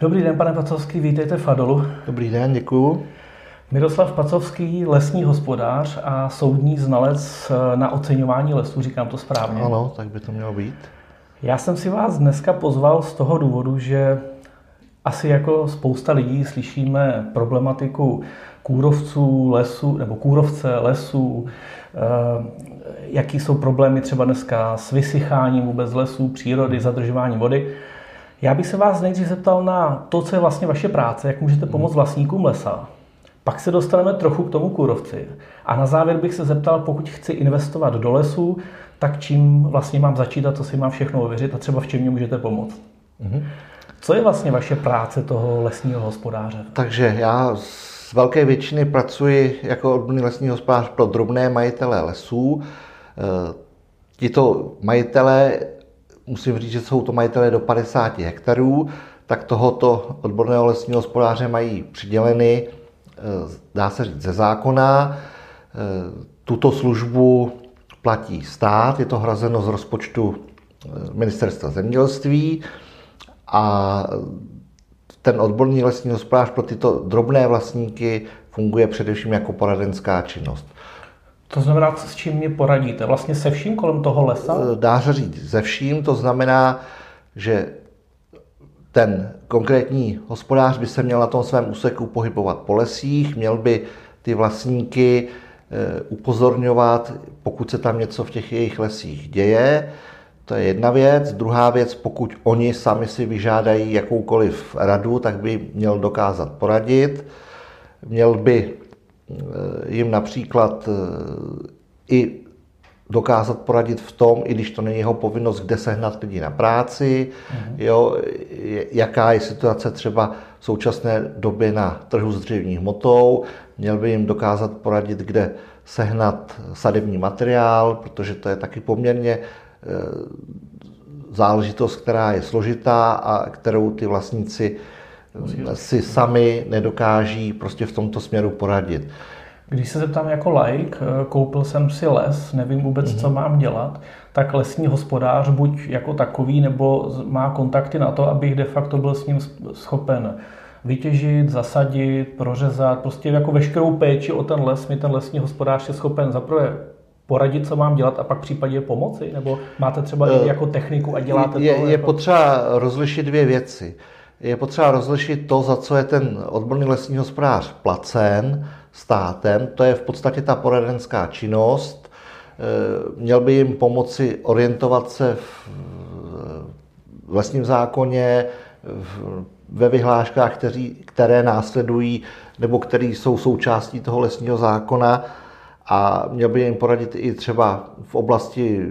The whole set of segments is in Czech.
Dobrý den, pane Pacovský, vítejte v Fadolu. Dobrý den, děkuju. Miroslav Pacovský, lesní hospodář a soudní znalec na oceňování lesů, říkám to správně. Ano, tak by to mělo být. Já jsem si vás dneska pozval z toho důvodu, že asi jako spousta lidí slyšíme problematiku kůrovců, lesů, nebo kůrovce, lesů, eh, jaký jsou problémy třeba dneska s vysycháním vůbec lesů, přírody, zadržování vody. Já bych se vás nejdřív zeptal na to, co je vlastně vaše práce, jak můžete pomoct vlastníkům lesa. Pak se dostaneme trochu k tomu kůrovci. A na závěr bych se zeptal, pokud chci investovat do lesů, tak čím vlastně mám začít a co si mám všechno ověřit a třeba v čem mě můžete pomoct. Mm-hmm. Co je vlastně vaše práce toho lesního hospodáře? Takže já z velké většiny pracuji jako odborný lesní hospodář pro drobné majitele lesů. E, tito majitele, musím říct, že jsou to majitele do 50 hektarů, tak tohoto odborného lesního hospodáře mají přiděleny, e, dá se říct, ze zákona. E, tuto službu platí stát, je to hrazeno z rozpočtu ministerstva zemědělství a ten odborný lesní hospodář pro tyto drobné vlastníky funguje především jako poradenská činnost. To znamená, s čím mě poradíte? Vlastně se vším kolem toho lesa? Dá se říct se vším, to znamená, že ten konkrétní hospodář by se měl na tom svém úseku pohybovat po lesích, měl by ty vlastníky eh, upozorňovat, pokud se tam něco v těch jejich lesích děje, to je jedna věc. Druhá věc, pokud oni sami si vyžádají jakoukoliv radu, tak by měl dokázat poradit. Měl by eh, jim například eh, i dokázat poradit v tom, i když to není jeho povinnost, kde sehnat lidi na práci, mm-hmm. jo, jaká je situace třeba v současné době na trhu s dřevní hmotou, měl by jim dokázat poradit, kde sehnat sadební materiál, protože to je taky poměrně Eh, záležitost, která je složitá a kterou ty vlastníci si sami nedokáží prostě v tomto směru poradit. Když se zeptám jako like, koupil jsem si les, nevím vůbec, mm-hmm. co mhm. mám dělat, tak lesní hospodář buď jako takový, nebo má kontakty na to, abych de facto byl s ním schopen vytěžit, zasadit, prořezat, prostě jako veškerou péči o ten les mi ten lesní hospodář je schopen zaprvé poradit, co mám dělat a pak případně pomoci? Nebo máte třeba eh, jako techniku a děláte je, to? Je jako... potřeba rozlišit dvě věci. Je potřeba rozlišit to, za co je ten odborný lesní hospodář placen státem. To je v podstatě ta poradenská činnost. Eh, měl by jim pomoci orientovat se v lesním zákoně, ve vyhláškách, kteří, které následují nebo které jsou součástí toho lesního zákona a měl by jim poradit i třeba v oblasti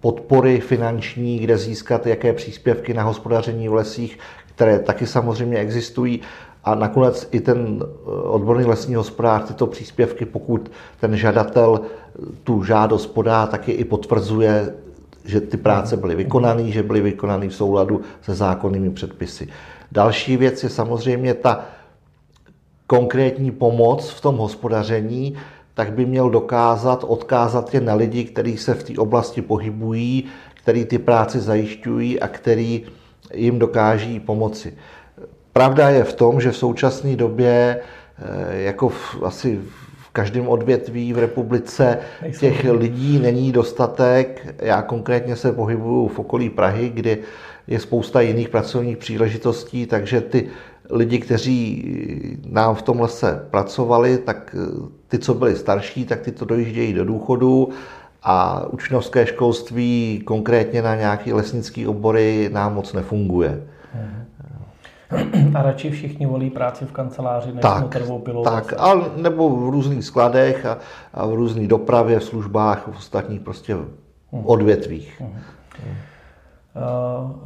podpory finanční, kde získat jaké příspěvky na hospodaření v lesích, které taky samozřejmě existují. A nakonec i ten eh, odborný lesní hospodář tyto příspěvky, pokud ten žadatel tu žádost podá, taky i potvrzuje, že ty práce byly vykonané, že byly vykonané v souladu se zákonnými předpisy. Další věc je samozřejmě ta konkrétní pomoc v tom hospodaření, tak by měl dokázat odkázat je na lidi, kteří se v té oblasti pohybují, který ty práce zajišťují a který jim dokáží pomoci. Pravda je v tom, že v současné době, eh, jako v, asi v každém odvětví v republice, těch lidí není dostatek. Já konkrétně se pohybuju v okolí Prahy, kde je spousta jiných pracovních příležitostí, takže ty lidi, kteří nám v tom lese pracovali, tak eh, ty, co byli starší, tak ty to dojíždějí do důchodu a učňovské školství konkrétně na nějaké lesnické obory nám moc nefunguje. A radši všichni volí práci v kanceláři než tak, motorovou pilou? Tak, a, nebo v různých skladech a, a v různé dopravě, v službách, v ostatních prostě mhm. odvětvích. Uh-huh. Eh,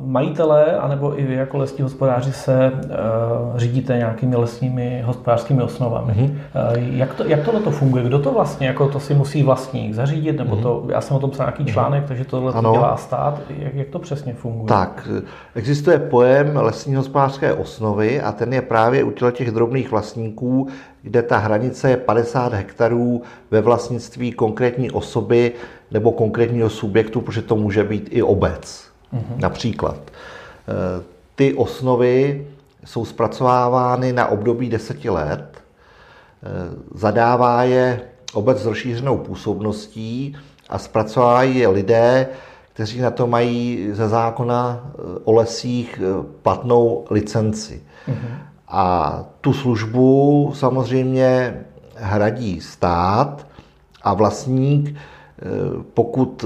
majitelé, anebo i vy jako lesní hospodáři se uh, řídíte nějakými lesními hospodářskými osnovami. Mm-hmm. Uh, jak, to, jak tohle to funguje? Kdo to vlastně, jako to si musí vlastník zařídit, nebo mm-hmm. to, já jsem o tom psal nějaký mhm. článek, mm-hmm. takže tohle to dělá stát. Jak, jak to přesně funguje? Tak, existuje pojem lesní hospodářské osnovy a ten je právě u těch drobných vlastníků, kde ta hranice je 50 hektarů ve vlastnictví konkrétní osoby nebo konkrétního subjektu, protože to může být i obec. Mm-hmm. Například. Eh, ty osnovy jsou zpracovávány na období deseti let. Zadává je obec s rozšířenou působností a zpracovávají je lidé, kteří na to mají ze zákona o lesích platnou licenci. Mm-hmm. A tu službu samozřejmě hradí stát a vlastník, eh, pokud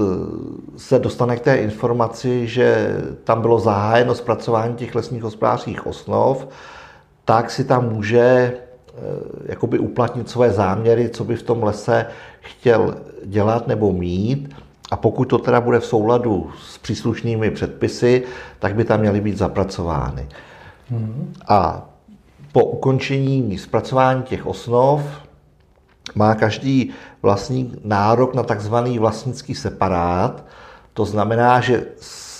se dostane k té informaci, že tam bylo zahájeno zpracování těch lesních hospodářských osnov, tak si tam může eh, jakoby uplatnit své záměry, co by v tom lese chtěl dělat nebo mít. A pokud to teda bude v souladu s příslušnými předpisy, tak by tam měly být zapracovány. Hmm. A po ukončení zpracování těch osnov má každý vlastník nárok na takzvaný vlastnický separát. To znamená, že z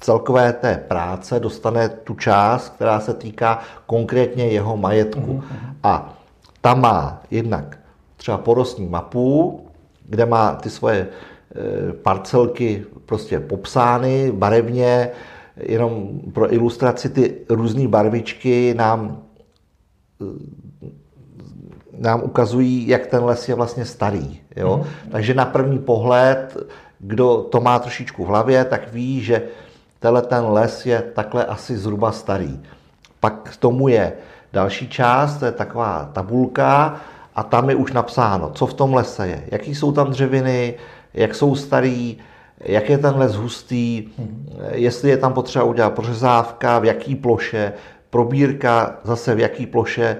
celkové té práce dostane tu část, která se týká konkrétně jeho majetku. Mm-hmm. A tam má jednak třeba porostní mapu, kde má ty svoje e, parcelky prostě popsány barevně, jenom pro ilustraci ty různé barvičky nám nám ukazují, jak ten les je vlastně starý. Jo? Mm. Takže na první pohled, kdo to má trošičku v hlavě, tak ví, že tenhle ten les je takhle asi zhruba starý. Pak k tomu je další část, to je taková tabulka a tam je už napsáno, co v tom lese je, jaký jsou tam dřeviny, jak jsou starý, jak je ten les hustý, mm. jestli je tam potřeba udělat pořezávka, v jaký ploše, probírka zase v jaký ploše,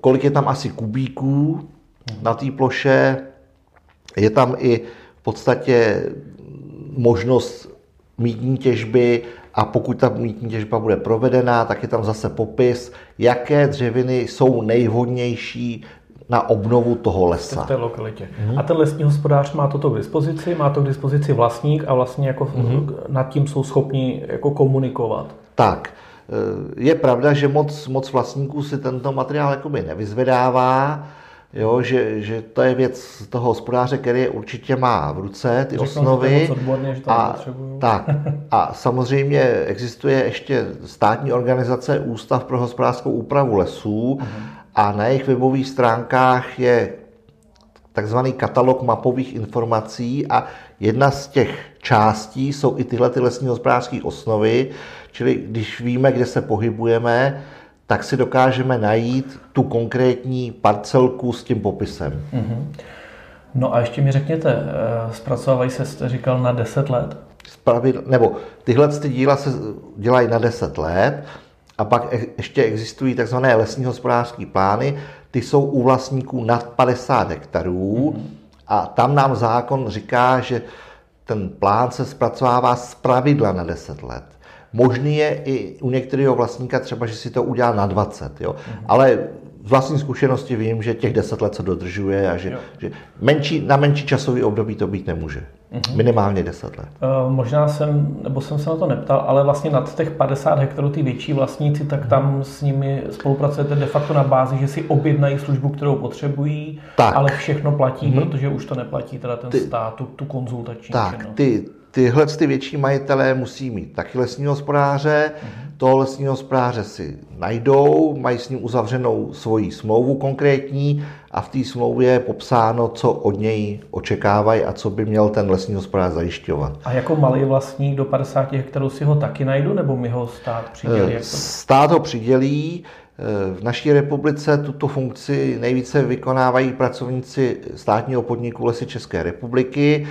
kolik je tam asi kubíků na té ploše, je tam i v podstatě možnost mítní těžby a pokud ta mítní těžba bude provedena, tak je tam zase popis, jaké dřeviny jsou nejvhodnější na obnovu toho lesa. V té lokalitě. Mm-hmm. A ten lesní hospodář má toto k dispozici, má to k dispozici vlastník a vlastně jako mm-hmm. nad tím jsou schopni jako komunikovat. Tak, Eh, je pravda, že moc, moc vlastníků si tento materiál jakoby nevyzvedává, jo, že, že to je věc toho hospodáře, který je určitě má v ruce, ty Řeknou, osnovy. Že odborně, že to a, tak, a samozřejmě existuje ještě státní organizace Ústav pro hospodářskou úpravu lesů uh-huh. a na jejich webových stránkách je takzvaný katalog mapových informací a jedna z těch částí jsou i tyhle ty lesní hospodářské osnovy, čili když víme, kde se pohybujeme, tak si dokážeme najít tu konkrétní parcelku s tím popisem. Mm-hmm. No a ještě mi řekněte, eh, zpracovávají se, jste říkal, na 10 let? Spravidl, nebo tyhle ty díla se dělají na 10 let a pak e- ještě existují takzvané lesní hospodářské plány, ty jsou u vlastníků nad 50 hektarů mm-hmm. a tam nám zákon říká, že ten plán se zpracovává z pravidla na 10 let. Možný je i u některého vlastníka třeba, že si to udělá na 20, jo. Mm-hmm. Ale z vlastní zkušenosti vím, že těch 10 let se dodržuje a že, že menší, na menší časový období to být nemůže. Mm-hmm. Minimálně 10 let. Uh, možná jsem, nebo jsem se na to neptal, ale vlastně nad těch 50 hektarů ty větší vlastníci, tak tam s nimi spolupracujete de facto na bázi, že si objednají službu, kterou potřebují, tak. ale všechno platí, mm-hmm. protože už to neplatí teda ten ty, stát, tu, tu konzultační Tak, činnost. ty, tyhle ty větší majitelé musí mít taky lesního hospodáře, mm-hmm. toho lesního hospodáře si najdou, mají s ním uzavřenou svoji smlouvu konkrétní a v té smlouvě je popsáno, co od něj očekávají a co by měl ten lesní hospodář zajišťovat. A jako malý vlastník do 50 hektarů si ho taky najdu, nebo mi ho stát přidělí? Jak to... Stát ho přidělí, v naší republice tuto funkci nejvíce vykonávají pracovníci státního podniku Lesy České republiky.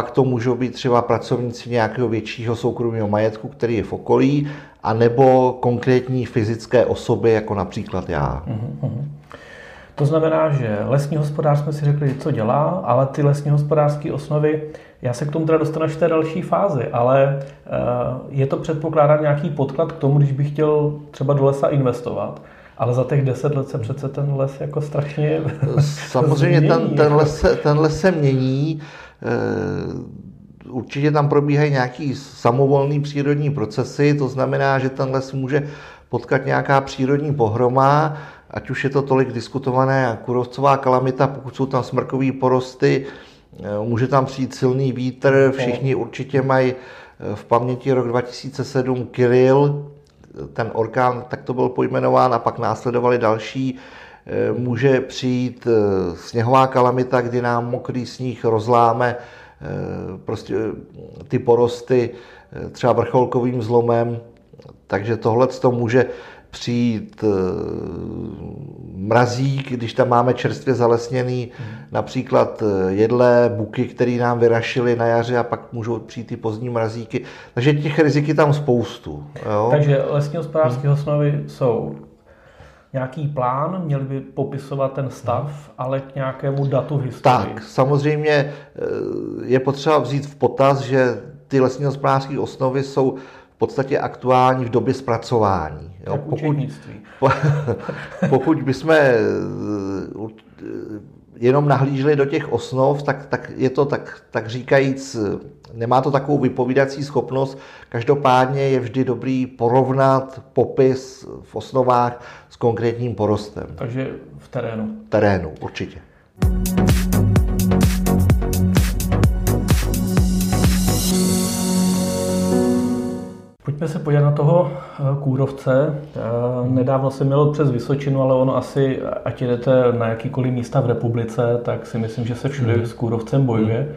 Pak to můžou být třeba pracovníci nějakého většího soukromého majetku, který je v okolí, a nebo konkrétní fyzické osoby, jako například já. Uh-huh. To znamená, že lesní hospodář jsme si řekli, co dělá, ale ty lesní hospodářské osnovy, já se k tomu teda dostanu až v té další fázi, ale eh, je to předpokládá nějaký podklad k tomu, když bych chtěl třeba do lesa investovat. Ale za těch deset let se přece ten les jako strašně Samozřejmě ten, ten, les, ten les se mění. Eh, určitě tam probíhají nějaký samovolný přírodní procesy, to znamená, že ten les může potkat nějaká přírodní pohroma, ať už je to tolik diskutované kurovcová kalamita, pokud jsou tam smrkové porosty, eh, může tam přijít silný vítr, všichni určitě mají eh, v paměti rok 2007 Kiril, ten orkán, tak to byl pojmenován, a pak následovali další. Eh, může přijít eh, sněhová kalamita, kdy nám mokrý sníh rozláme prostě ty porosty třeba vrcholkovým zlomem, takže tohle to může přijít mrazík, když tam máme čerstvě zalesněný například eh, jedlé buky, které nám vyrašily na jaře a pak můžou přijít ty pozdní mrazíky. Takže těch riziky tam spoustu. Jo? Takže lesní hospodářské hmm. osnovy jsou nějaký plán, měli by popisovat ten stav, hmm. ale k nějakému datu v historii. Tak, samozřejmě eh, je potřeba vzít v potaz, že ty lesní hospodářské osnovy jsou podstatě aktuální v době zpracování. Jo? pokud, pokud bychom eh, jenom nahlíželi do těch osnov, tak, tak je to tak, tak říkajíc, nemá to takovou vypovídací schopnost. Každopádně je vždy dobrý porovnat popis v osnovách konkrétním porostem. Takže v terénu. V terénu, určitě. Pojďme se podívat na toho eh, kůrovce. Eh, nedávno jsem měl přes Vysočinu, ale ono asi, ať jdete na jakýkoliv místa v republice, tak si myslím, že se všude hmm. s kůrovcem bojuje.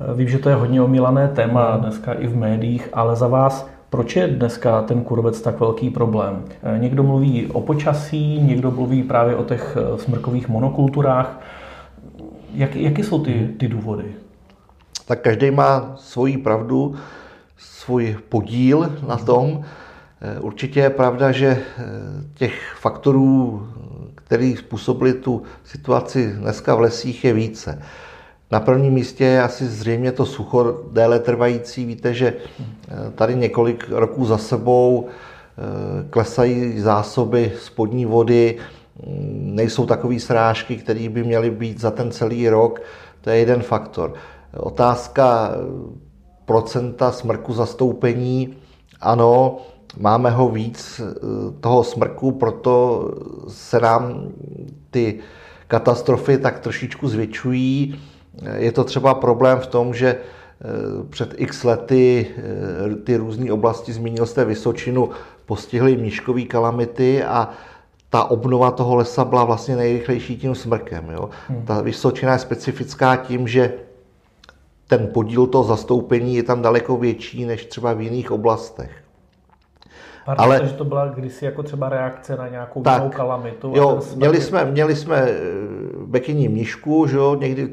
Hmm. Vím, že to je hodně omílané téma hmm. dneska i v médiích, ale za vás, proč je dneska ten kůrovec tak velký problém? Někdo mluví o počasí, někdo mluví právě o těch smrkových monokulturách. Jak, jaké jsou ty, ty důvody? Tak každý má svoji pravdu svůj podíl na tom. Eh, určitě je pravda, že eh, těch faktorů, který způsobili tu situaci dneska v lesích, je více. Na prvním místě je asi zřejmě to sucho déle trvající. Víte, že eh, tady několik roků za sebou klesají zásoby spodní vody, mm, nejsou takové srážky, které by měly být za ten celý rok. To je jeden faktor. Otázka procenta smrku zastoupení. Ano, máme ho víc eh, toho smrku, proto se nám ty katastrofy tak trošičku zvětšují. Je to třeba problém v tom, že eh, před x lety eh, ty různé oblasti, zmínil jste Vysočinu, postihly míškové kalamity a ta obnova toho lesa byla vlastně nejrychlejší tím smrkem. Jo. Hmm. Ta Vysočina je specifická tím, že ten podíl toho zastoupení je tam daleko větší než třeba v jiných oblastech. Pardon, Ale že to byla kdysi jako třeba reakce na nějakou tak, jinou kalamitu. Jo, měli jsme, měli jsme eh, bekyní mnišku, že jo, někdy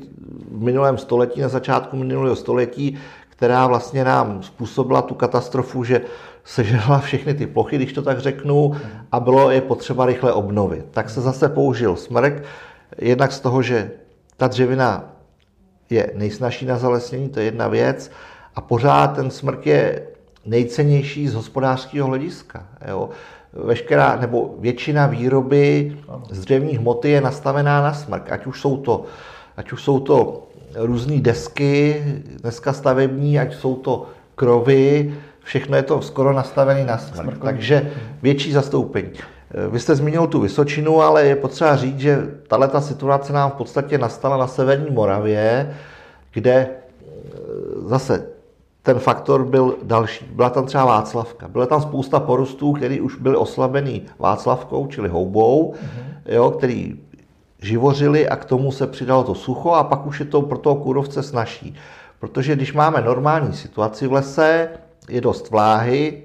v minulém století, na začátku minulého století, která vlastně nám způsobila tu katastrofu, že sežrala všechny ty plochy, když to tak řeknu, a bylo je potřeba rychle obnovit. Tak se zase použil smrk, jednak z toho, že ta dřevina je nejsnažší na zalesnění, to je jedna věc. A pořád ten smrk je nejcennější z hospodářského hlediska. Jo. Veškerá nebo většina výroby z dřevní hmoty je nastavená na smrk, ať už jsou to, ať už jsou to různé desky, dneska stavební, ať jsou to krovy, všechno je to skoro nastavené na smrk. Smrkový. Takže větší zastoupení. Vy jste zmínil tu Vysočinu, ale je potřeba říct, že tato situace nám v podstatě nastala na severní Moravě, kde e, zase ten faktor byl další. Byla tam třeba Václavka. Byla tam spousta porostů, které už byly oslabený Václavkou, čili houbou, mm-hmm. jo, který živořili a k tomu se přidalo to sucho a pak už je to pro toho kůrovce snažší. Protože když máme normální situaci v lese, je dost vláhy,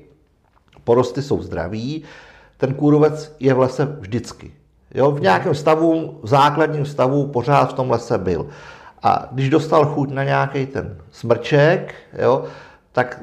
porosty jsou zdraví, ten kůrovec je v lese vždycky. Jo, v nějakém stavu, v základním stavu pořád v tom lese byl. A když dostal chuť na nějaký ten smrček, jo, tak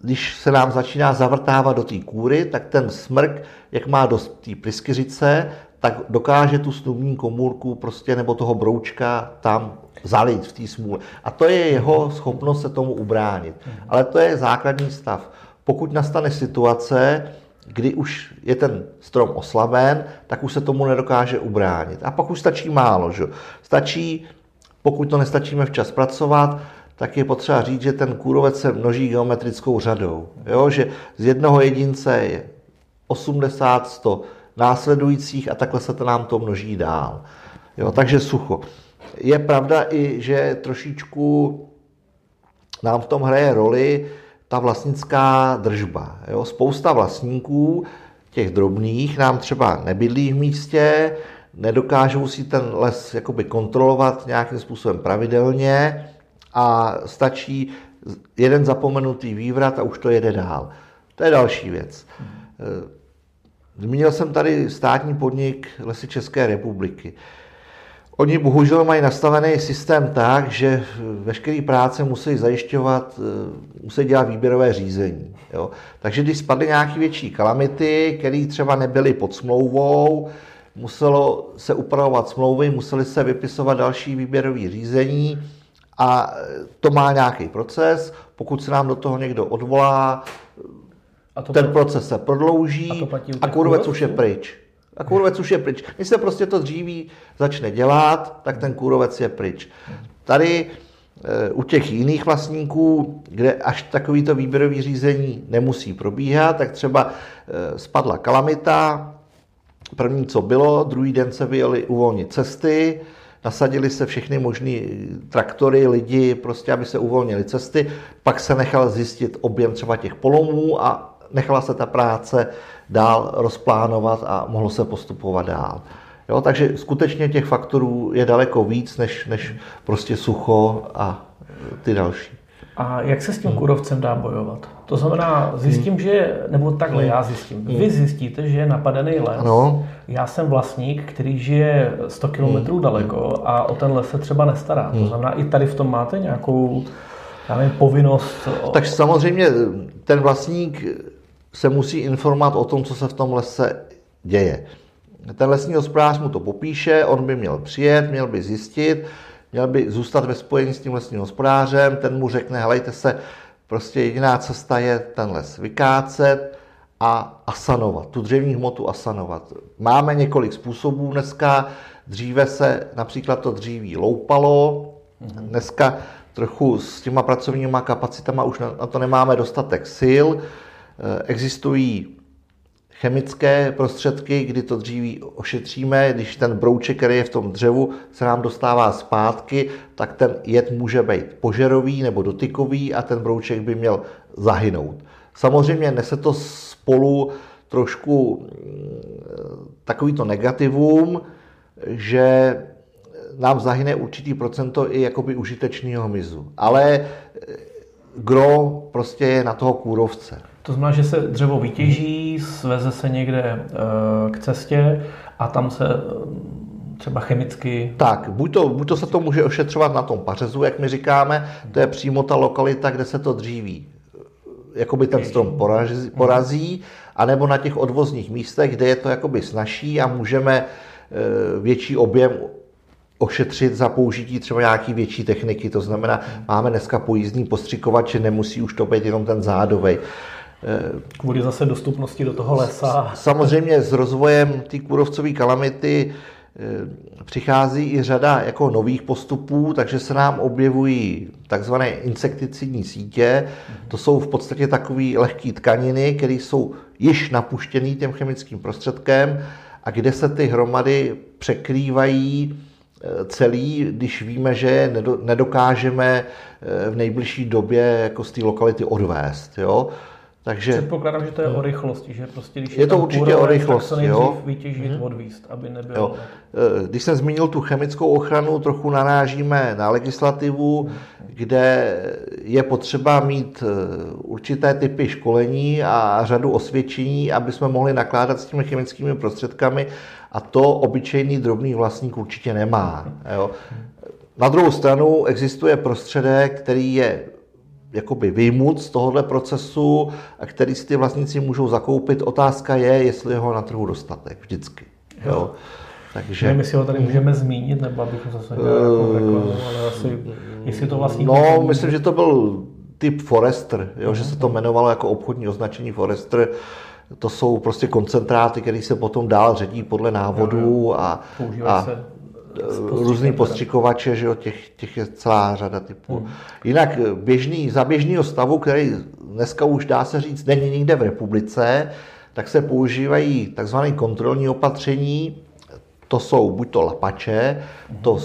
když se nám začíná zavrtávat do té kůry, tak ten smrk, jak má do té pryskyřice, tak dokáže tu snubní komůrku prostě nebo toho broučka tam zalít v té smůle. A to je jeho schopnost se tomu ubránit. Ale to je základní stav. Pokud nastane situace, kdy už je ten strom oslaben, tak už se tomu nedokáže ubránit. A pak už stačí málo. Že? Stačí, pokud to nestačíme včas pracovat, tak je potřeba říct, že ten kůrovec se množí geometrickou řadou. Jo? Že z jednoho jedince je 80, 100 následujících a takhle se to nám to množí dál. Jo? Takže sucho. Je pravda i, že trošičku nám v tom hraje roli ta vlastnická držba. Jo? Spousta vlastníků, těch drobných, nám třeba nebydlí v místě, nedokážou si ten les jakoby kontrolovat nějakým způsobem pravidelně a stačí jeden zapomenutý vývrat a už to jede dál. To je další věc. Zmínil jsem tady státní podnik Lesy České republiky. Oni bohužel mají nastavený systém tak, že veškeré práce musí zajišťovat, eh, musí dělat výběrové řízení. Jo? Takže když spadly nějaké větší kalamity, které třeba nebyly pod smlouvou, muselo se upravovat smlouvy, museli se vypisovat další výběrové řízení a to má nějaký proces. Pokud se nám do toho někdo odvolá, a to ten proces se prodlouží a, a kurvec už je pryč. A kůrovec už je pryč. Když se prostě to dříví začne dělat, tak ten kůrovec je pryč. Tady eh, u těch jiných vlastníků, kde až takovýto výběrový řízení nemusí probíhat, tak třeba eh, spadla kalamita, první, co bylo, druhý den se vyjeli uvolnit cesty, nasadili se všechny možné traktory, lidi, prostě, aby se uvolnili cesty, pak se nechal zjistit objem třeba těch polomů a nechala se ta práce dál rozplánovat a mohlo se postupovat dál. Jo, takže skutečně těch faktorů je daleko víc, než, než prostě sucho a ty další. A jak se s tím kůrovcem dá bojovat? To znamená, zjistím, že, nebo takhle já zjistím, vy zjistíte, že je napadený les. Ano. Já jsem vlastník, který žije 100 kilometrů daleko a o ten les se třeba nestará. To znamená, i tady v tom máte nějakou já nevím, povinnost. Tak samozřejmě ten vlastník se musí informovat o tom, co se v tom lese děje. Ten lesní hospodář mu to popíše, on by měl přijet, měl by zjistit, měl by zůstat ve spojení s tím lesním hospodářem, ten mu řekne, helejte se, prostě jediná cesta je ten les vykácet a asanovat, tu dřevní hmotu asanovat. Máme několik způsobů dneska, dříve se například to dříví loupalo, dneska trochu s těma pracovníma kapacitama už na to nemáme dostatek sil, existují chemické prostředky, kdy to dříví ošetříme, když ten brouček, který je v tom dřevu, se nám dostává zpátky, tak ten jed může být požerový nebo dotykový a ten brouček by měl zahynout. Samozřejmě nese to spolu trošku mm, takovýto negativum, že nám zahyne určitý procento i jakoby užitečného hmyzu. Ale eh, gro prostě je na toho kůrovce. To znamená, že se dřevo vytěží, sveze se někde eh, k cestě a tam se eh, třeba chemicky... Tak, buď to, buď to se to může ošetřovat na tom pařezu, jak my říkáme, to je přímo ta lokalita, kde se to dříví eh, jakoby ten strom porazí, porazí, anebo na těch odvozních místech, kde je to jakoby snažší a můžeme větší objem ošetřit za použití třeba nějaký větší techniky. To znamená, máme dneska pojízdní postřikovače, nemusí už to být jenom ten zádovej. Kvůli zase dostupnosti do toho lesa. Samozřejmě s rozvojem té kůrovcové kalamity eh, přichází i řada jako nových postupů, takže se nám objevují takzvané insekticidní sítě. To jsou v podstatě takové lehké tkaniny, které jsou již napuštěné těm chemickým prostředkem a kde se ty hromady překrývají eh, celý, když víme, že nedokážeme eh, v nejbližší době jako z té lokality odvést. Jo? Takže, Předpokládám, že to je o rychlosti, že prostě když je, je to určitě o rychlosti, tak jo. vytěžit, mm-hmm. odvíst, aby nebylo... Jo. Eh, když jsem zmínil tu chemickou ochranu, trochu narážíme na legislativu, kde je potřeba mít eh, určité typy školení a řadu osvědčení, aby jsme mohli nakládat s těmi chemickými prostředkami a to obyčejný drobný vlastník určitě nemá. Jo. Na druhou stranu existuje prostředek, který je jakoby vyjmut z tohohle procesu, který si ty vlastníci můžou zakoupit. Otázka je, jestli ho na trhu dostatek vždycky. Jo. jo. Takže... Nevím, jestli ho tady můžeme zmínit, nebo abychom zase dělali jako reklamu, ale asi, jestli to vlastně... No, myslím, že to byl typ Forester, jo, že se to jmenovalo jako obchodní označení Forester. To jsou prostě koncentráty, které se potom dál ředí podle návodů a, a se různý postřikovače, že jo, těch, těch je celá řada typů. Hmm. Jinak běžný, za běžného stavu, který dneska už dá se říct, není nikde v republice, tak se používají takzvané kontrolní opatření, to jsou buď to lapače, hmm. to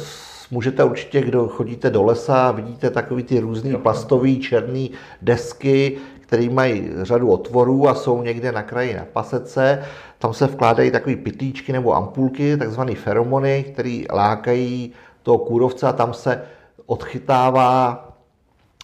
můžete určitě, kdo chodíte do lesa, vidíte takový ty různý plastový černý desky, které mají řadu otvorů a jsou někde na kraji na pasece. Tam se vkládají takové pitlíčky nebo ampulky, takzvané feromony, které lákají toho kůrovce a tam se odchytává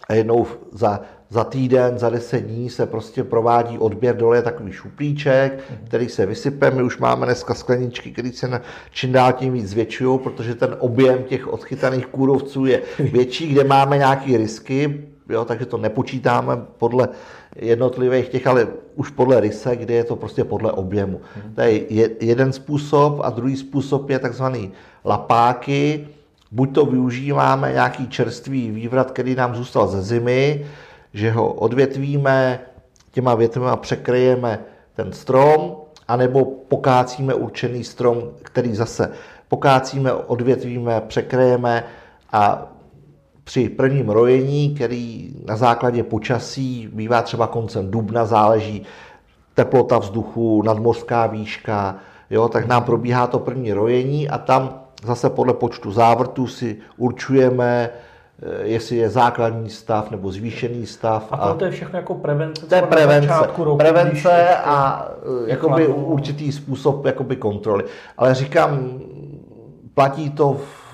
a jednou za, za týden, za deset dní se prostě provádí odběr dole takový šuplíček, který se vysype. My už máme dneska skleničky, které se na, čím dál tím víc zvětšují, protože ten objem těch odchytaných kůrovců je větší, kde máme nějaké risky, jo, takže to nepočítáme podle jednotlivých těch, ale už podle ryse, kde je to prostě podle objemu. To je jeden způsob a druhý způsob je takzvaný lapáky, buď to využíváme nějaký čerstvý vývrat, který nám zůstal ze zimy, že ho odvětvíme, těma větvima překryjeme ten strom, anebo pokácíme určený strom, který zase pokácíme, odvětvíme, překryjeme a při prvním rojení, který na základě počasí bývá třeba koncem dubna, záleží teplota vzduchu, nadmořská výška, jo, tak nám probíhá to první rojení a tam zase podle počtu závrtů si určujeme, eh, jestli je základní stav nebo zvýšený stav. A, a to je všechno jako prevence? To je prevence, roku, prevence a eh, jakoby určitý způsob jakoby kontroly. Ale říkám, platí to v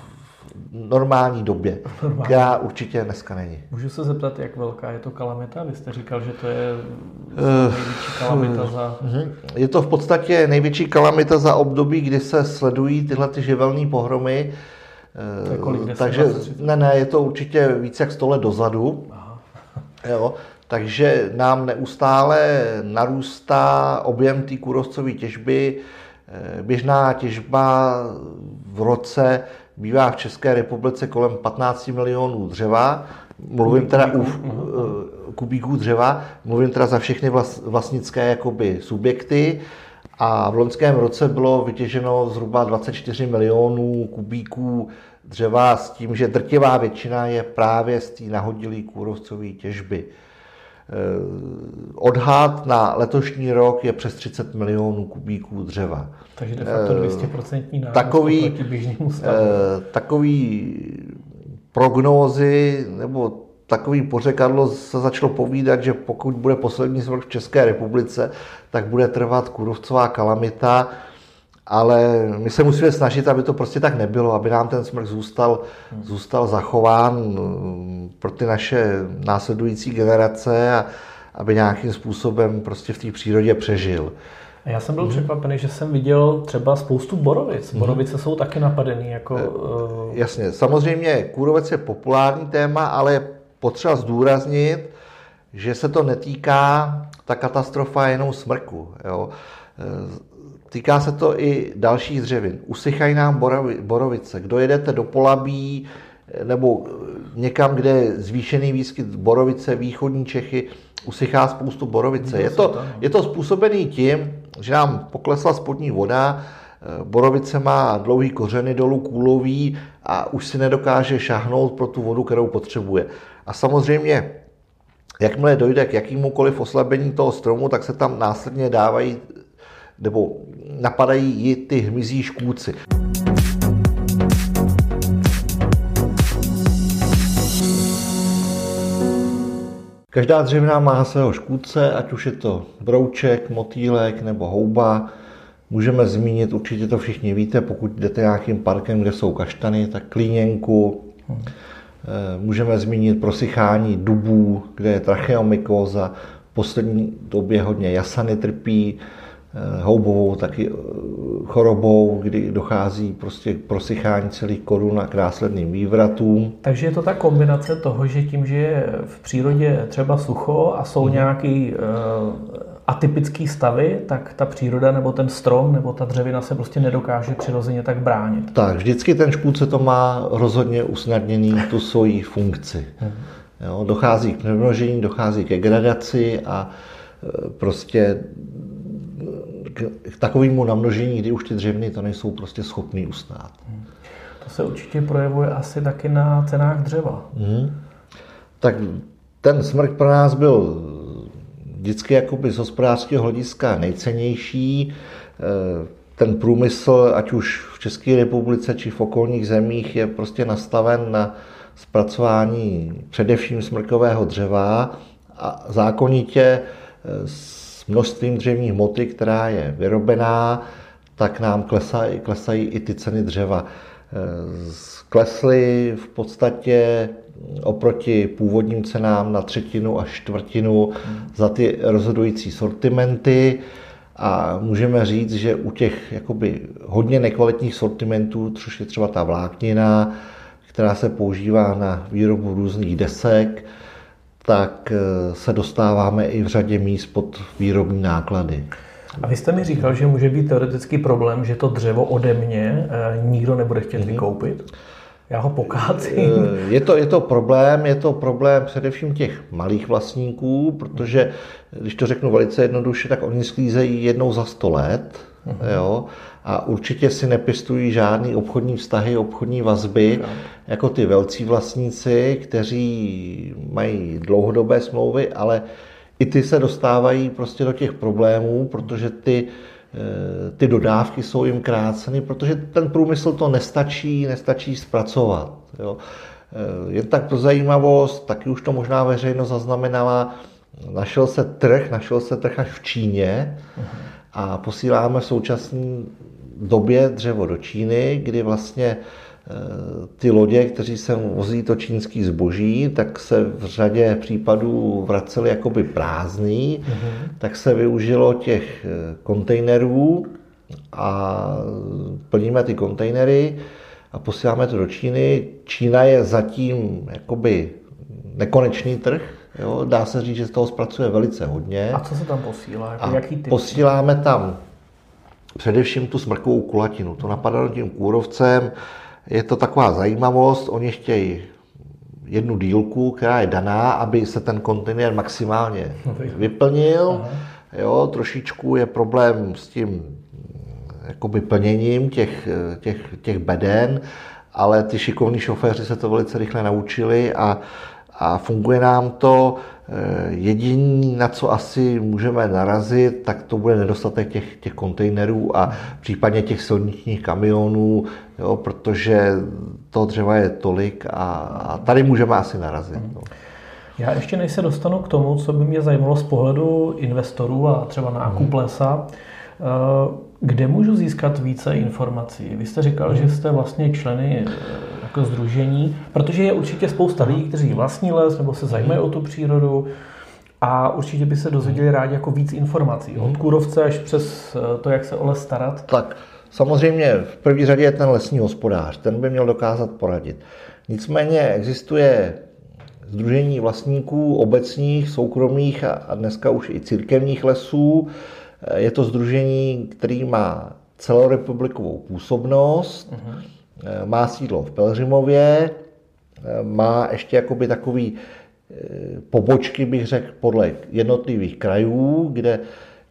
normální době, normální. která určitě dneska není. Můžu se zeptat, jak velká je to kalamita? Vy jste říkal, že to je uh, největší kalamita za... Uh, je to v podstatě největší kalamita za období, kdy se sledují tyhle ty živelné pohromy. To je kolik, Takže ne, ne, je to určitě více jak 100 let dozadu. Aha. Jo, takže nám neustále narůstá objem té kůrovcové těžby. Eh, běžná těžba v roce bývá v České republice kolem 15 milionů dřeva, mluvím teda u kubíků dřeva, mluvím teda za všechny vlastnické jakoby subjekty. A v loňském roce bylo vytěženo zhruba 24 milionů kubíků dřeva s tím, že drtivá většina je právě z té nahodilé kůrovcové těžby. Eh, odhad na letošní rok je přes 30 milionů kubíků dřeva. Takže de facto 200% eh, nárůst takový, proti běžnému stavu. Eh, takový prognózy nebo takový pořekadlo se začalo povídat, že pokud bude poslední smrt v České republice, tak bude trvat kůrovcová kalamita ale my se musíme snažit, aby to prostě tak nebylo, aby nám ten smrk zůstal, zůstal zachován mm, pro ty naše následující generace a aby nějakým způsobem prostě v té přírodě přežil. A já jsem byl mm. překvapený, že jsem viděl třeba spoustu borovic. Mhm. Borovice mm. jsou taky napadený. Jako, uh... Jasně, samozřejmě kůrovec je populární téma, ale potřeba zdůraznit, že se to netýká ta katastrofa jenom smrku. Jo. Týká se to i dalších dřevin. Usychají nám borovice. Kdo jedete do Polabí eh, nebo eh, někam, kde je zvýšený výskyt borovice, východní Čechy, usychá spoustu borovice. Je to, je to způsobený tím, že nám poklesla spodní voda, eh, borovice má dlouhý kořeny dolů kůlový a už si nedokáže šahnout pro tu vodu, kterou potřebuje. A samozřejmě, jakmile dojde k jakémukoliv oslabení toho stromu, tak se tam následně dávají nebo napadají ji ty hmyzí škůdci. Každá dřevina má svého škůdce, ať už je to brouček, motýlek nebo houba. Můžeme zmínit, určitě to všichni víte, pokud jdete nějakým parkem, kde jsou kaštany, tak klíněnku. Můžeme zmínit prosychání dubů, kde je tracheomykóza. V poslední době hodně jasany trpí. Eh, houbovou taky eh, chorobou, kdy dochází prostě k prosychání celých korun a k následným vývratům. Takže je to ta kombinace toho, že tím, že je v přírodě třeba sucho a jsou mm. nějaký uh, atypický stavy, tak ta příroda nebo ten strom nebo ta dřevina se prostě nedokáže přirozeně tak bránit. Tak, vždycky ten škůdce to má rozhodně usnadněný tu svoji funkci. Mm. Jo, dochází k množení, dochází ke gradaci a prostě k, k takovému namnožení, kdy už ty dřeviny to nejsou prostě schopný ustát. Hmm. To se určitě projevuje asi taky na cenách dřeva. Hmm. Tak ten smrk pro nás byl vždycky jakoby z hospodářského hlediska nejcennější. Eh, ten průmysl, ať už v České republice či v okolních zemích, je prostě nastaven na zpracování především smrkového dřeva a zákonitě eh, množstvím dřevní hmoty, která je vyrobená, tak nám klesají, klesají i ty ceny dřeva. Eh, klesly v podstatě oproti původním cenám na třetinu až čtvrtinu za ty rozhodující sortimenty. A můžeme říct, že u těch jakoby hodně nekvalitních sortimentů, což je třeba ta vláknina, která se používá na výrobu různých desek, tak eh, se dostáváme i v řadě míst pod výrobní náklady. A vy jste mi říkal, že může být teoretický problém, že to dřevo ode mě eh, nikdo nebude chtět mm-hmm. vykoupit? Já ho pokácím. Eh, je to, je to problém, je to problém především těch malých vlastníků, protože, když to řeknu velice jednoduše, tak oni sklízejí jednou za sto let, uh-huh. jo, a určitě si nepěstují žádný obchodní vztahy, obchodní vazby, no. jako ty velcí vlastníci, kteří mají dlouhodobé smlouvy, ale i ty se dostávají prostě do těch problémů, protože ty Eh, ty dodávky jsou jim kráceny, protože ten průmysl to nestačí, nestačí zpracovat. Jo. Eh, jen tak pro zajímavost, taky už to možná veřejnost zaznamenala, našel se trh, našel se trh až v Číně a posíláme v současné době dřevo do Číny, kdy vlastně Eh, ty lodě, kteří sem vozí to čínský zboží, tak se v řadě případů vraceli jakoby prázdný, mm-hmm. tak se využilo těch eh, kontejnerů a plníme ty kontejnery a posíláme to do Číny. Čína je zatím jakoby nekonečný trh, jo? dá se říct, že z toho zpracuje velice hodně. A co se tam posílá? Jako a jaký typ? Posíláme tam především tu smrkovou kulatinu. To napadalo tím kůrovcem, je to taková zajímavost, oni chtějí jednu dílku, která je daná, aby se ten kontejner maximálně vyplnil. Jo, trošičku je problém s tím jakoby plněním těch, těch, těch beden, ale ty šikovní šoféři se to velice rychle naučili a, a funguje nám to. Eh, jediný, na co asi můžeme narazit, tak to bude nedostatek těch, těch kontejnerů a případně těch silničních kamionů, jo, protože to dřeva je tolik a, a tady můžeme asi narazit. No. Já ještě než se dostanu k tomu, co by mě zajímalo z pohledu investorů a třeba nákup hmm. lesa, eh, kde můžu získat více informací? Vy jste říkal, hmm. že jste vlastně členy eh, jako združení, protože je určitě spousta lidí, kteří vlastní les nebo se zajímají o tu přírodu a určitě by se dozvěděli rádi jako víc informací. Od kůrovce až přes eh, to, jak se o les starat. Tak samozřejmě v první řadě je ten lesní hospodář, ten by měl dokázat poradit. Nicméně existuje Združení vlastníků obecních, soukromých a dneska už i církevních lesů. Je to združení, který má celorepublikovou působnost. Uh-huh Eh, má sídlo v Pelřimově, eh, má ještě jakoby takový eh, pobočky, bych řekl, podle jednotlivých krajů, kde,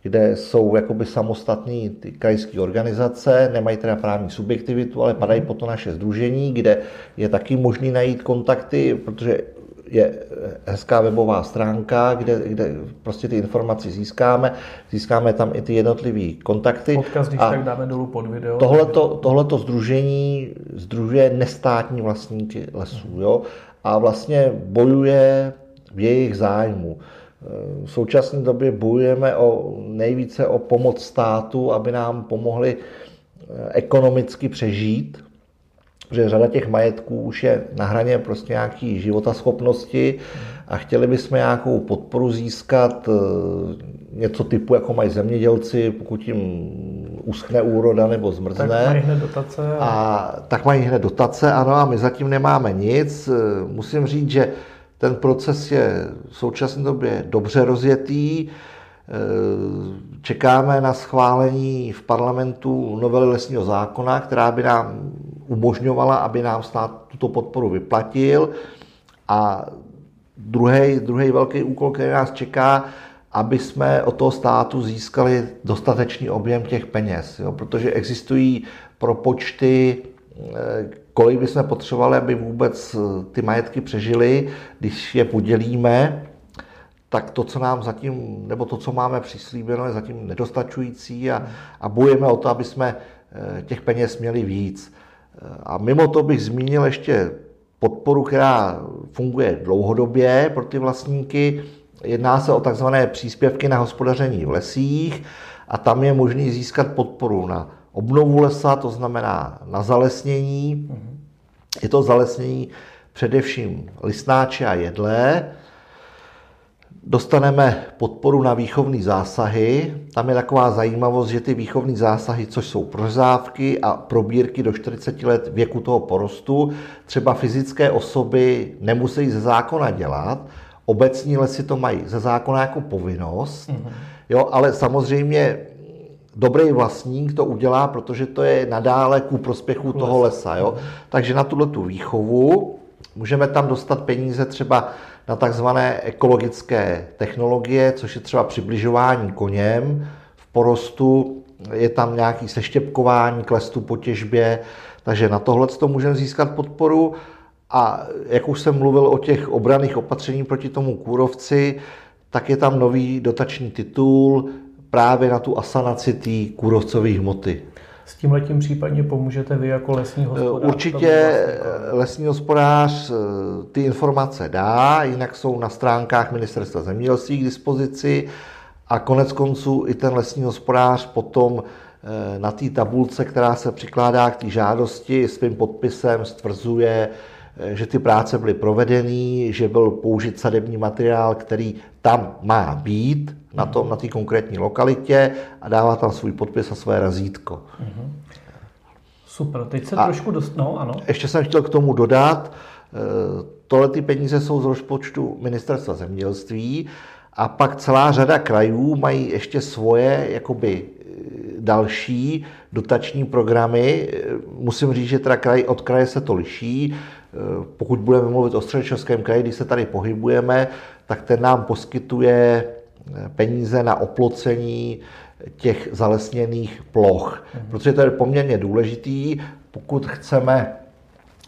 kde jsou jakoby samostatné ty krajské organizace, nemají teda právní subjektivitu, ale padají po to naše združení, kde je taky možný najít kontakty, protože je hezká webová stránka, kde, kde prostě ty informace získáme. Získáme tam i ty jednotlivé kontakty. Odkaz, když a tak dáme dolů pod video. Tohleto, tohleto združení združuje nestátní vlastníky lesů. Jo? A vlastně bojuje v jejich zájmu. V současné době bojujeme o, nejvíce o pomoc státu, aby nám pomohli ekonomicky přežít, protože řada těch majetků už je na hraně prostě nějaký životaschopnosti a chtěli bychom nějakou podporu získat, eh, něco typu, jako mají zemědělci, pokud jim uschne úroda nebo zmrzne. Tak mají hned dotace. A... a tak mají hned dotace, ano, a my zatím nemáme nic. Eh, musím říct, že ten proces je v současné době dobře rozjetý. Eh, čekáme na schválení v parlamentu novely lesního zákona, která by nám umožňovala, aby nám stát tuto podporu vyplatil. A druhý, velký úkol, který nás čeká, aby jsme od toho státu získali dostatečný objem těch peněz. Jo? Protože existují propočty, eh, kolik bychom potřebovali, aby vůbec ty majetky přežily, když je podělíme, tak to, co nám zatím, nebo to, co máme přislíbeno, je zatím nedostačující a, a bojujeme o to, aby jsme eh, těch peněz měli víc. A mimo to bych zmínil ještě podporu, která funguje dlouhodobě pro ty vlastníky. Jedná se o takzvané příspěvky na hospodaření v lesích a tam je možný získat podporu na obnovu lesa, to znamená na zalesnění. Je to zalesnění především listnáče a jedlé. Dostaneme podporu na výchovné zásahy. Tam je taková zajímavost, že ty výchovné zásahy, což jsou prořezávky a probírky do 40 let věku toho porostu, třeba fyzické osoby nemusí ze zákona dělat, obecní lesy to mají ze zákona jako povinnost, mm-hmm. jo, ale samozřejmě dobrý vlastník to udělá, protože to je nadále ku prospěchu toho lesa. Jo? Takže na tuhle tu výchovu můžeme tam dostat peníze třeba na takzvané ekologické technologie, což je třeba přibližování koněm v porostu, je tam nějaký seštěpkování klestu po těžbě, takže na tohle to můžeme získat podporu. A jak už jsem mluvil o těch obraných opatření proti tomu kůrovci, tak je tam nový dotační titul právě na tu asanaci té kůrovcové hmoty. S tím letím případně pomůžete vy jako lesní hospodář? Určitě lesní hospodář eh, ty informace dá, jinak jsou na stránkách Ministerstva zemědělství k dispozici a konec konců i ten lesní hospodář potom eh, na té tabulce, která se přikládá k té žádosti svým podpisem stvrzuje, eh, že ty práce byly provedeny, že byl použit sadební materiál, který tam má být, na tom, na té konkrétní lokalitě a dává tam svůj podpis a své razítko. Mm-hmm. Super, teď se a trošku dost... No, ano. Ještě jsem chtěl k tomu dodat, eh, tohle ty peníze jsou z rozpočtu ministerstva zemědělství a pak celá řada krajů mají ještě svoje jakoby eh, další dotační programy. Eh, musím říct, že teda kraj, od kraje se to liší. Pokud budeme mluvit o středočeském kraji, když se tady pohybujeme, tak ten nám poskytuje peníze na oplocení těch zalesněných ploch, mhm. protože to je poměrně důležitý, pokud chceme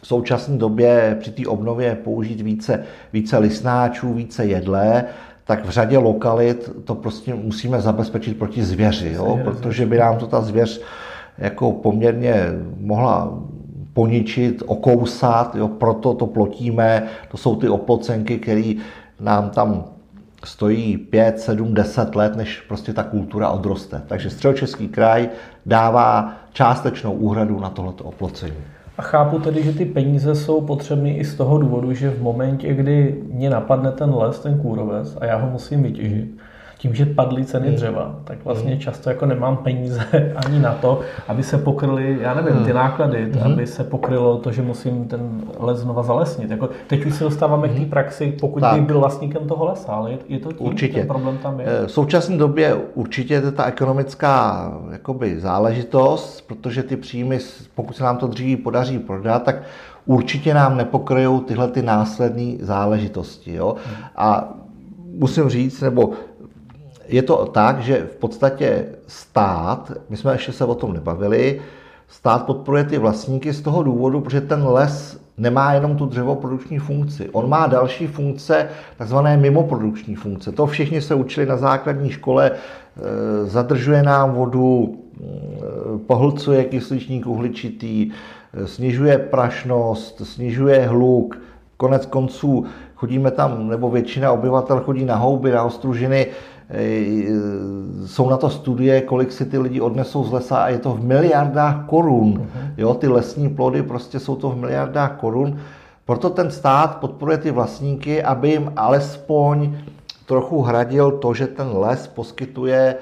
v současné době při té obnově použít více, více lisnáčů, více jedlé, tak v řadě lokalit to prostě musíme zabezpečit proti zvěři, jo? protože by nám to ta zvěř jako poměrně mohla poničit, okousat, jo? proto to plotíme, to jsou ty oplocenky, které nám tam stojí 5, 7, 10 let, než prostě ta kultura odroste. Takže středočeský kraj dává částečnou úhradu na tohleto oplocení. A chápu tedy, že ty peníze jsou potřebné i z toho důvodu, že v momentě, kdy mě napadne ten les, ten kůrovec a já ho musím vytěžit, tím, že padly ceny hmm. dřeva, tak vlastně hmm. často jako nemám peníze ani na to, aby se pokryly, já nevím, ty hmm. náklady, hmm. aby se pokrylo to, že musím ten les znova zalesnit. Jako teď už se dostáváme hmm. k té praxi, pokud tak. bych byl vlastníkem toho lesa, ale je, je to tím, určitě. ten problém tam je. Eh, v současné době určitě je to ta ekonomická jakoby, záležitost, protože ty příjmy, pokud se nám to dříví podaří prodat, tak určitě nám nepokryjou tyhle ty následné záležitosti. Jo? A musím říct, nebo je to tak, že v podstatě stát, my jsme ještě se o tom nebavili, stát podporuje ty vlastníky z toho důvodu, protože ten les nemá jenom tu dřevoprodukční funkci. On má další funkce, takzvané mimoprodukční funkce. To všichni se učili na základní škole, e, zadržuje nám vodu, e, pohlcuje kysličník uhličitý, e, snižuje prašnost, snižuje hluk, konec konců chodíme tam, nebo většina obyvatel chodí na houby, na ostružiny, jsou na to studie, kolik si ty lidi odnesou z lesa a je to v miliardách korun. Uh-huh. Jo, ty lesní plody prostě jsou to v miliardách korun. Proto ten stát podporuje ty vlastníky, aby jim alespoň trochu hradil to, že ten les poskytuje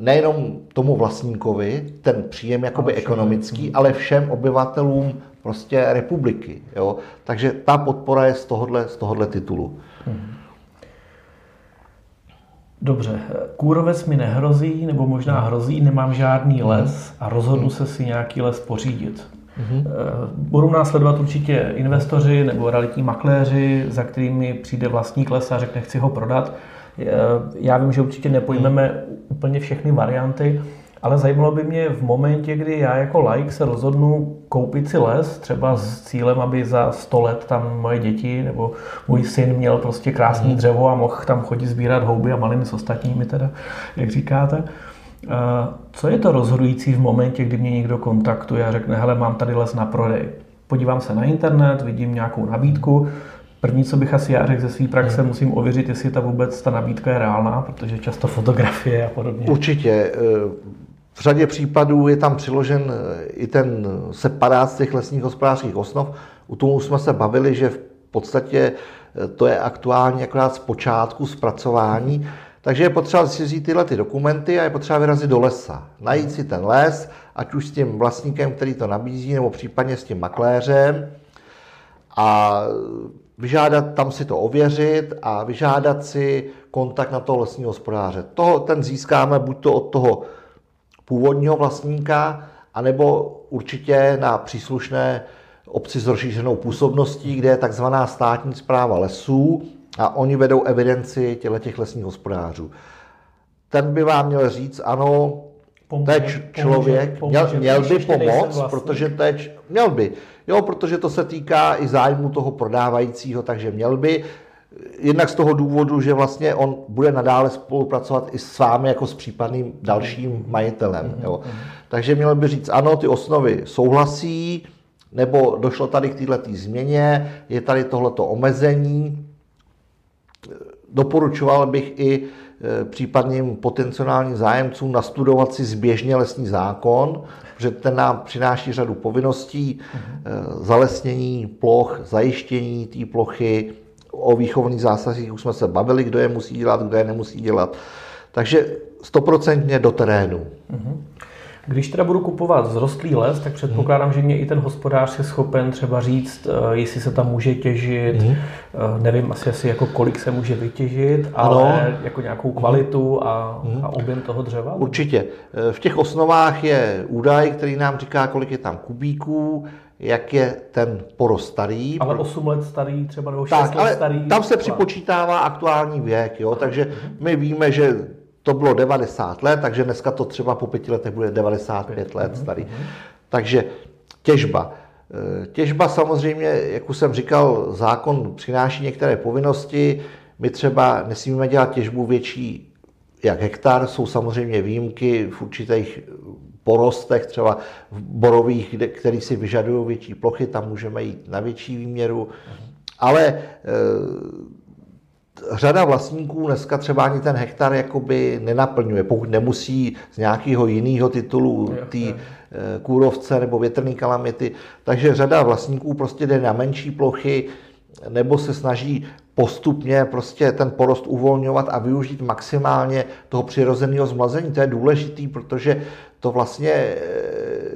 nejenom tomu vlastníkovi ten příjem jakoby ale ekonomický, ale všem obyvatelům prostě republiky. Jo? Takže ta podpora je z tohohle, z tohohle titulu. Hmm. Dobře, kůrovec mi nehrozí, nebo možná hrozí, nemám žádný mhm. les a rozhodnu se si nějaký les pořídit. Mm-hmm. Budou následovat určitě investoři nebo realitní makléři, za kterými přijde vlastník lesa a řekne, chci ho prodat. Eh, já vím, že určitě nepojmeme mm. úplně všechny varianty, Ale zajímalo by mě v momentě, kdy já jako like se rozhodnu koupit si les, třeba s cílem, aby za 100 let tam moje děti nebo můj syn měl prostě krásný mhm. dřevo a mohl tam chodit sbírat houby a malými s ostatními teda, jak říkáte. Co je to rozhodující v momentě, kdy mě někdo kontaktuje a řekne, hele, mám tady les na prodej. Podívám se na internet, vidím nějakou nabídku, První, co bych asi já řekl ze své praxe, hmm. musím ověřit, jestli ta vůbec ta nabídka je reálná, protože často fotografie a podobně. Určitě. V řadě případů je tam přiložen eh, i ten separát z těch lesních hospodářských osnov. U toho jsme se bavili, že v podstatě eh, to je aktuálně akorát z počátku zpracování, takže je potřeba si vzít tyhle ty dokumenty a je potřeba vyrazit do lesa. Najít si ten les, ať už s tím vlastníkem, který to nabízí, nebo případně s tím makléřem a vyžádat, tam si to ověřit a vyžádat si kontakt na toho lesního hospodáře. Toho, ten získáme buď to od toho původního vlastníka, anebo určitě na příslušné obci s rozšířenou působností, kde je takzvaná státní zpráva lesů a oni vedou evidenci těch lesních hospodářů. Ten by vám měl říct, ano, pomůže, to je člověk, pomůže, měl, měl by pomoct, protože to je, měl by, jo, protože to se týká i zájmu toho prodávajícího, takže měl by, jednak z toho důvodu, že vlastně on bude nadále spolupracovat i s vámi jako s případným dalším mhm. majitelem. Mhm. Jo. Mhm. Takže měl by říct, ano, ty osnovy souhlasí, nebo došlo tady k této změně, je tady tohleto omezení. Doporučoval bych i e, případným potenciálním zájemcům nastudovat si zběžně lesní zákon, protože ten nám přináší řadu povinností, uh-huh. zalesnění ploch, zajištění té plochy, o výchovných zásazích už jsme se bavili, kdo je musí dělat, kdo je nemusí dělat. Takže stoprocentně do terénu. Uh-huh. Když teda budu kupovat zrostlý les, tak předpokládám, že mě i ten hospodář je schopen třeba říct, eh, jestli se tam může těžit, mm. nevím asi, asi jako kolik se může vytěžit, ale ano. jako nějakou kvalitu a, mm. a objem toho dřeva? Určitě. Eh, v těch osnovách je údaj, který nám říká, kolik je tam kubíků, jak je ten porost starý. Ale 8 let starý třeba, nebo 6 tak, let ale starý. Tam se připočítává aktuální věk, jo? takže mhm. my víme, že to bylo 90 let, takže dneska to třeba po pěti letech bude 95 let mhm, starý. Mhm. Takže těžba. E, těžba samozřejmě, jak už jsem říkal, zákon přináší některé povinnosti. My třeba nesmíme dělat těžbu větší jak hektar, jsou samozřejmě výjimky v určitých porostech, třeba v borových, kde, který si vyžadují větší plochy, tam můžeme jít na větší výměru, ale e, řada vlastníků dneska třeba ani ten hektar jakoby nenaplňuje, pokud nemusí z nějakého jiného titulu ty eh, kůrovce nebo větrné kalamity. Takže řada vlastníků prostě jde na menší plochy nebo se snaží postupně prostě ten porost uvolňovat a využít maximálně toho přirozeného zmlazení. To je důležitý, protože to vlastně eh,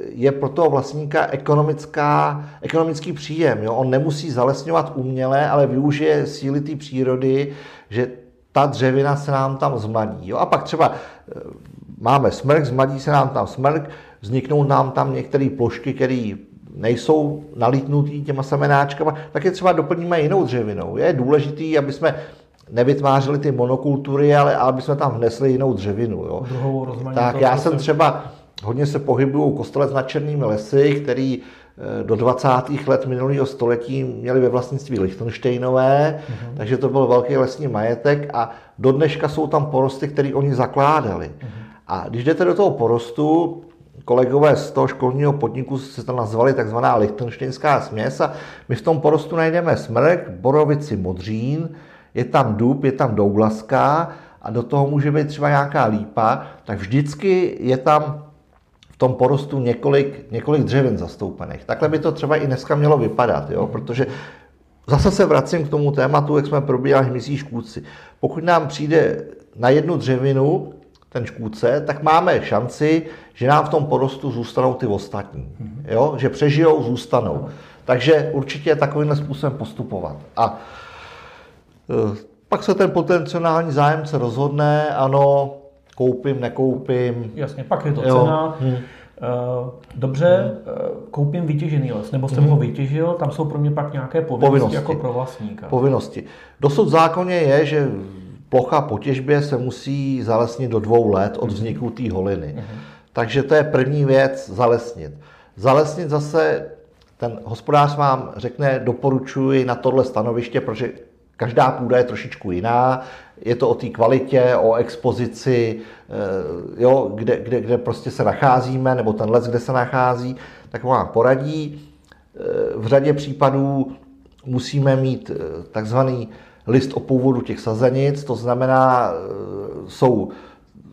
je pro toho vlastníka ekonomická, ekonomický příjem. Jo? On nemusí zalesňovat uměle, ale využije síly té přírody, že ta dřevina se nám tam zmladí. Jo? A pak třeba eh, máme smrk, zmladí se nám tam smrk, vzniknou nám tam některé plošky, které nejsou nalítnutý těma semenáčkama, tak je třeba doplníme jinou dřevinou. Je důležitý, aby jsme nevytvářeli ty monokultury, ale aby jsme tam vnesli jinou dřevinu. Jo. tak já jsem třeba, hodně se pohybuju kostelec nad Černými lesy, který eh, do 20. let minulého století měli ve vlastnictví Lichtensteinové, uh-huh. takže to byl velký lesní majetek a do dneška jsou tam porosty, které oni zakládali. Uh-huh. A když jdete do toho porostu, kolegové z toho školního podniku se to nazvali takzvaná lichtenštejnská směs a my v tom porostu najdeme smrk, borovici modřín, je tam dub, je tam douglaská a do toho může být třeba nějaká lípa, tak vždycky je tam v tom porostu několik, několik dřevin zastoupených. Takhle by to třeba i dneska mělo vypadat, jo? protože zase se vracím k tomu tématu, jak jsme probírali hmyzí škůdci. Pokud nám přijde na jednu dřevinu ten škůdce, tak máme šanci, že nám v tom porostu zůstanou ty ostatní. Jo? Že přežijou, zůstanou. Takže určitě takovýmhle způsobem postupovat. A pak se ten potenciální zájemce rozhodne, ano, koupím, nekoupím. Jasně, pak je to jo. cena. Hmm. Dobře, hmm. koupím vytěžený les, nebo jsem hmm. ho vytěžil, tam jsou pro mě pak nějaké povinnosti, povinnosti. jako pro vlastníka. Povinnosti. Dosud v zákoně je, že plocha po těžbě se musí zalesnit do dvou let od vzniku té holiny. Uh-huh. Takže to je první věc, zalesnit. Zalesnit zase, ten hospodář vám řekne, doporučuji na tohle stanoviště, protože každá půda je trošičku jiná, je to o té kvalitě, o expozici, eh, jo, kde, kde, kde prostě se nacházíme, nebo ten les, kde se nachází, tak vám poradí. Eh, v řadě případů musíme mít eh, takzvaný list o původu těch sazenic, to znamená, jsou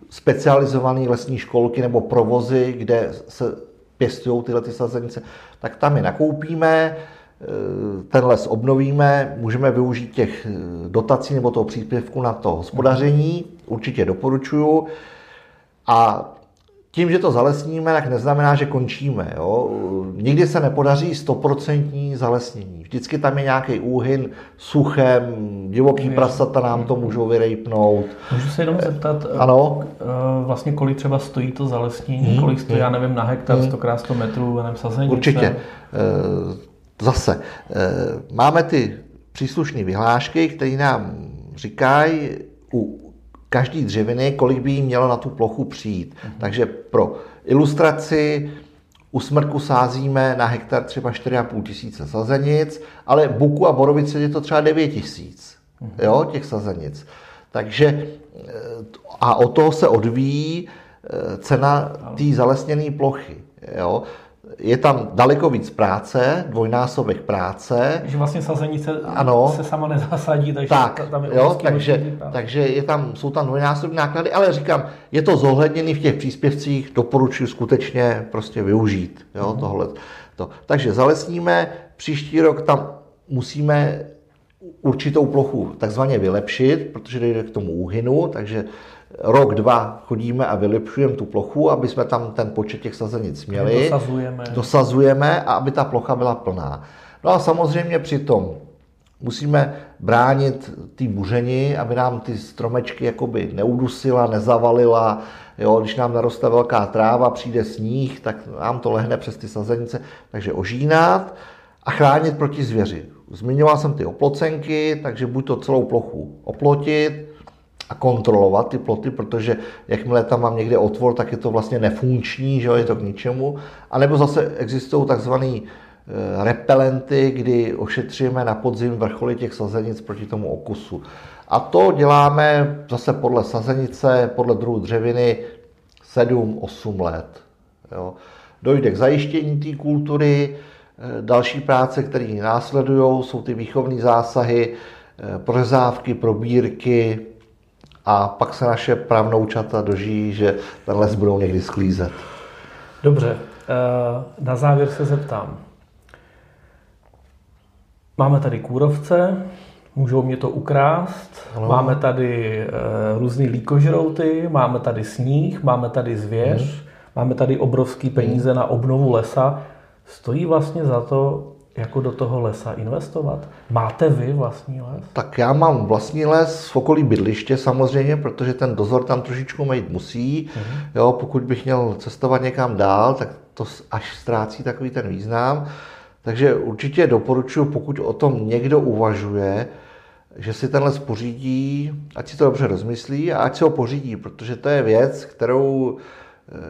specializované lesní školky nebo provozy, kde se pěstují tyhle ty sazenice, tak tam je nakoupíme, ten les obnovíme, můžeme využít těch dotací nebo toho příspěvku na to hospodaření, určitě doporučuju. A tím, že to zalesníme, tak neznamená, že končíme. Jo? Nikdy se nepodaří stoprocentní zalesnění. Vždycky tam je nějaký úhyn suchem, divoký prasata nám to můžou vyrejpnout. Můžu se jenom zeptat, eh, ano? Eh, vlastně kolik třeba stojí to zalesnění, hmm. kolik stojí, hmm. já nevím, na hektar, 100 x 100 metrů, nevím, sazenice? Určitě. Eh, zase, máme ty příslušné vyhlášky, které nám říkají u každý dřeviny, kolik by jí mělo na tu plochu přijít. Mm-hmm. Takže pro ilustraci u smrku sázíme na hektar třeba 4,5 tisíce sazenic, ale buku a borovice je to třeba 9 tisíc mm-hmm. jo, těch sazenic. Takže eh, a o toho se odvíjí eh, cena té zalesněné plochy. Jo je tam daleko víc práce, dvojnásobek práce. Že vlastně sazenice ano, se sama nezasadí, takže tak, tam je jo, takže, takže je tam, jsou tam dvojnásobné náklady, ale říkám, je to zohledněné v těch příspěvcích, doporučuji skutečně prostě využít jo, mm. tohle. To. Takže zalesníme, příští rok tam musíme určitou plochu takzvaně vylepšit, protože dojde k tomu úhynu, takže rok, dva chodíme a vylepšujeme tu plochu, aby jsme tam ten počet těch sazenic měli. Dosazujeme. Dosazujeme a aby ta plocha byla plná. No a samozřejmě přitom musíme bránit ty buření, aby nám ty stromečky jakoby neudusila, nezavalila. Jo, když nám naroste velká tráva, přijde sníh, tak nám to lehne přes ty sazenice. Takže ožínat a chránit proti zvěři. Zmiňoval jsem ty oplocenky, takže buď to celou plochu oplotit, a kontrolovat ty ploty, protože jakmile tam mám někde otvor, tak je to vlastně nefunkční, že je to k ničemu. A nebo zase existují takzvané eh, repelenty, kdy ošetříme na podzim vrcholy těch sazenic proti tomu okusu. A to děláme zase podle sazenice, podle druhu dřeviny 7-8 let. Jo. Dojde k zajištění té kultury, eh, další práce, které následují, jsou ty výchovné zásahy, eh, prozávky, probírky, a pak se naše pravnoučata dožijí, že ten les budou někdy sklízet. Dobře, eh, na závěr se zeptám. Máme tady kůrovce, můžou mě to ukrást, ano. máme tady e, různý líkožrouty, máme tady sníh, máme tady zvěř, hmm. máme tady obrovský peníze hmm. na obnovu lesa. Stojí vlastně za to jako do toho lesa investovat? Máte vy vlastní les? Tak já mám vlastní les v okolí bydliště samozřejmě, protože ten dozor tam trošičku mít musí. Mm-hmm. Jo, pokud bych měl cestovat někam dál, tak to až ztrácí takový ten význam. Takže určitě doporučuji, pokud o tom někdo uvažuje, že si ten les pořídí, ať si to dobře rozmyslí a ať si ho pořídí, protože to je věc, kterou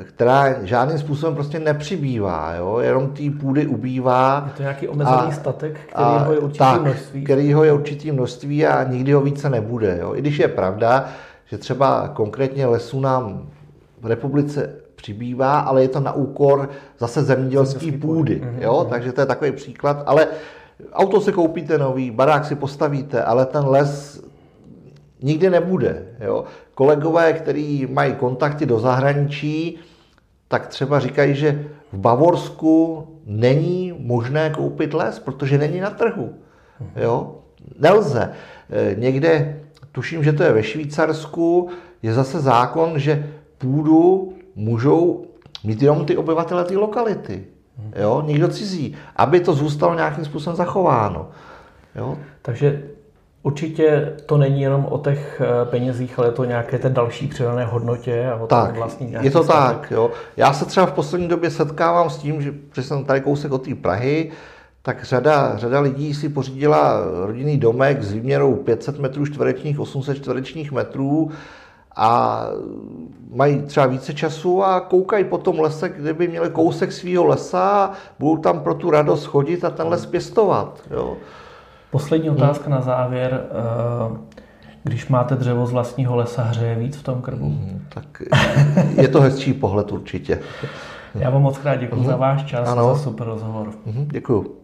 která žádným způsobem prostě nepřibývá, jo? jenom té půdy ubývá. Je to nějaký omezený a, statek, který ho je určitý tak, množství. který ho je určitý množství a nikdy ho více nebude. Jo? I když je pravda, že třeba konkrétně lesů nám v republice přibývá, ale je to na úkor zase zemědělské půdy. Mm-hmm. Jo? Mhm. Takže to je takový příklad. Ale auto si koupíte nový, barák si postavíte, ale ten les nikdy nebude. Jo? Kolegové, kteří mají kontakty do zahraničí, tak třeba říkají, že v Bavorsku není možné koupit les, protože není na trhu. Jo? Nelze. E, někde, tuším, že to je ve Švýcarsku, je zase zákon, že půdu můžou mít jenom ty obyvatele té lokality. Jo? Nikdo cizí. Aby to zůstalo nějakým způsobem zachováno. Jo? Takže Určitě to není jenom o těch eh, penězích, ale je to nějaké té další přidané hodnotě a o tak, vlastní je to statek. tak, jo. Já se třeba v poslední době setkávám s tím, že že jsem tady kousek od té Prahy, tak řada, řada lidí si pořídila rodinný domek s výměrou 500 metrů čtverečních, 800 čtverečních metrů a mají třeba více času a koukají po tom lese, kdyby měli kousek svého lesa, budou tam pro tu radost chodit a ten les pěstovat. Jo. Poslední otázka na závěr. Eh, když máte dřevo z vlastního lesa, hřeje víc v tom krbu? Mm, tak je to hezčí pohled určitě. Já vám moc krát děkuji za váš čas ano. a za super rozhovor. Mm, děkuji.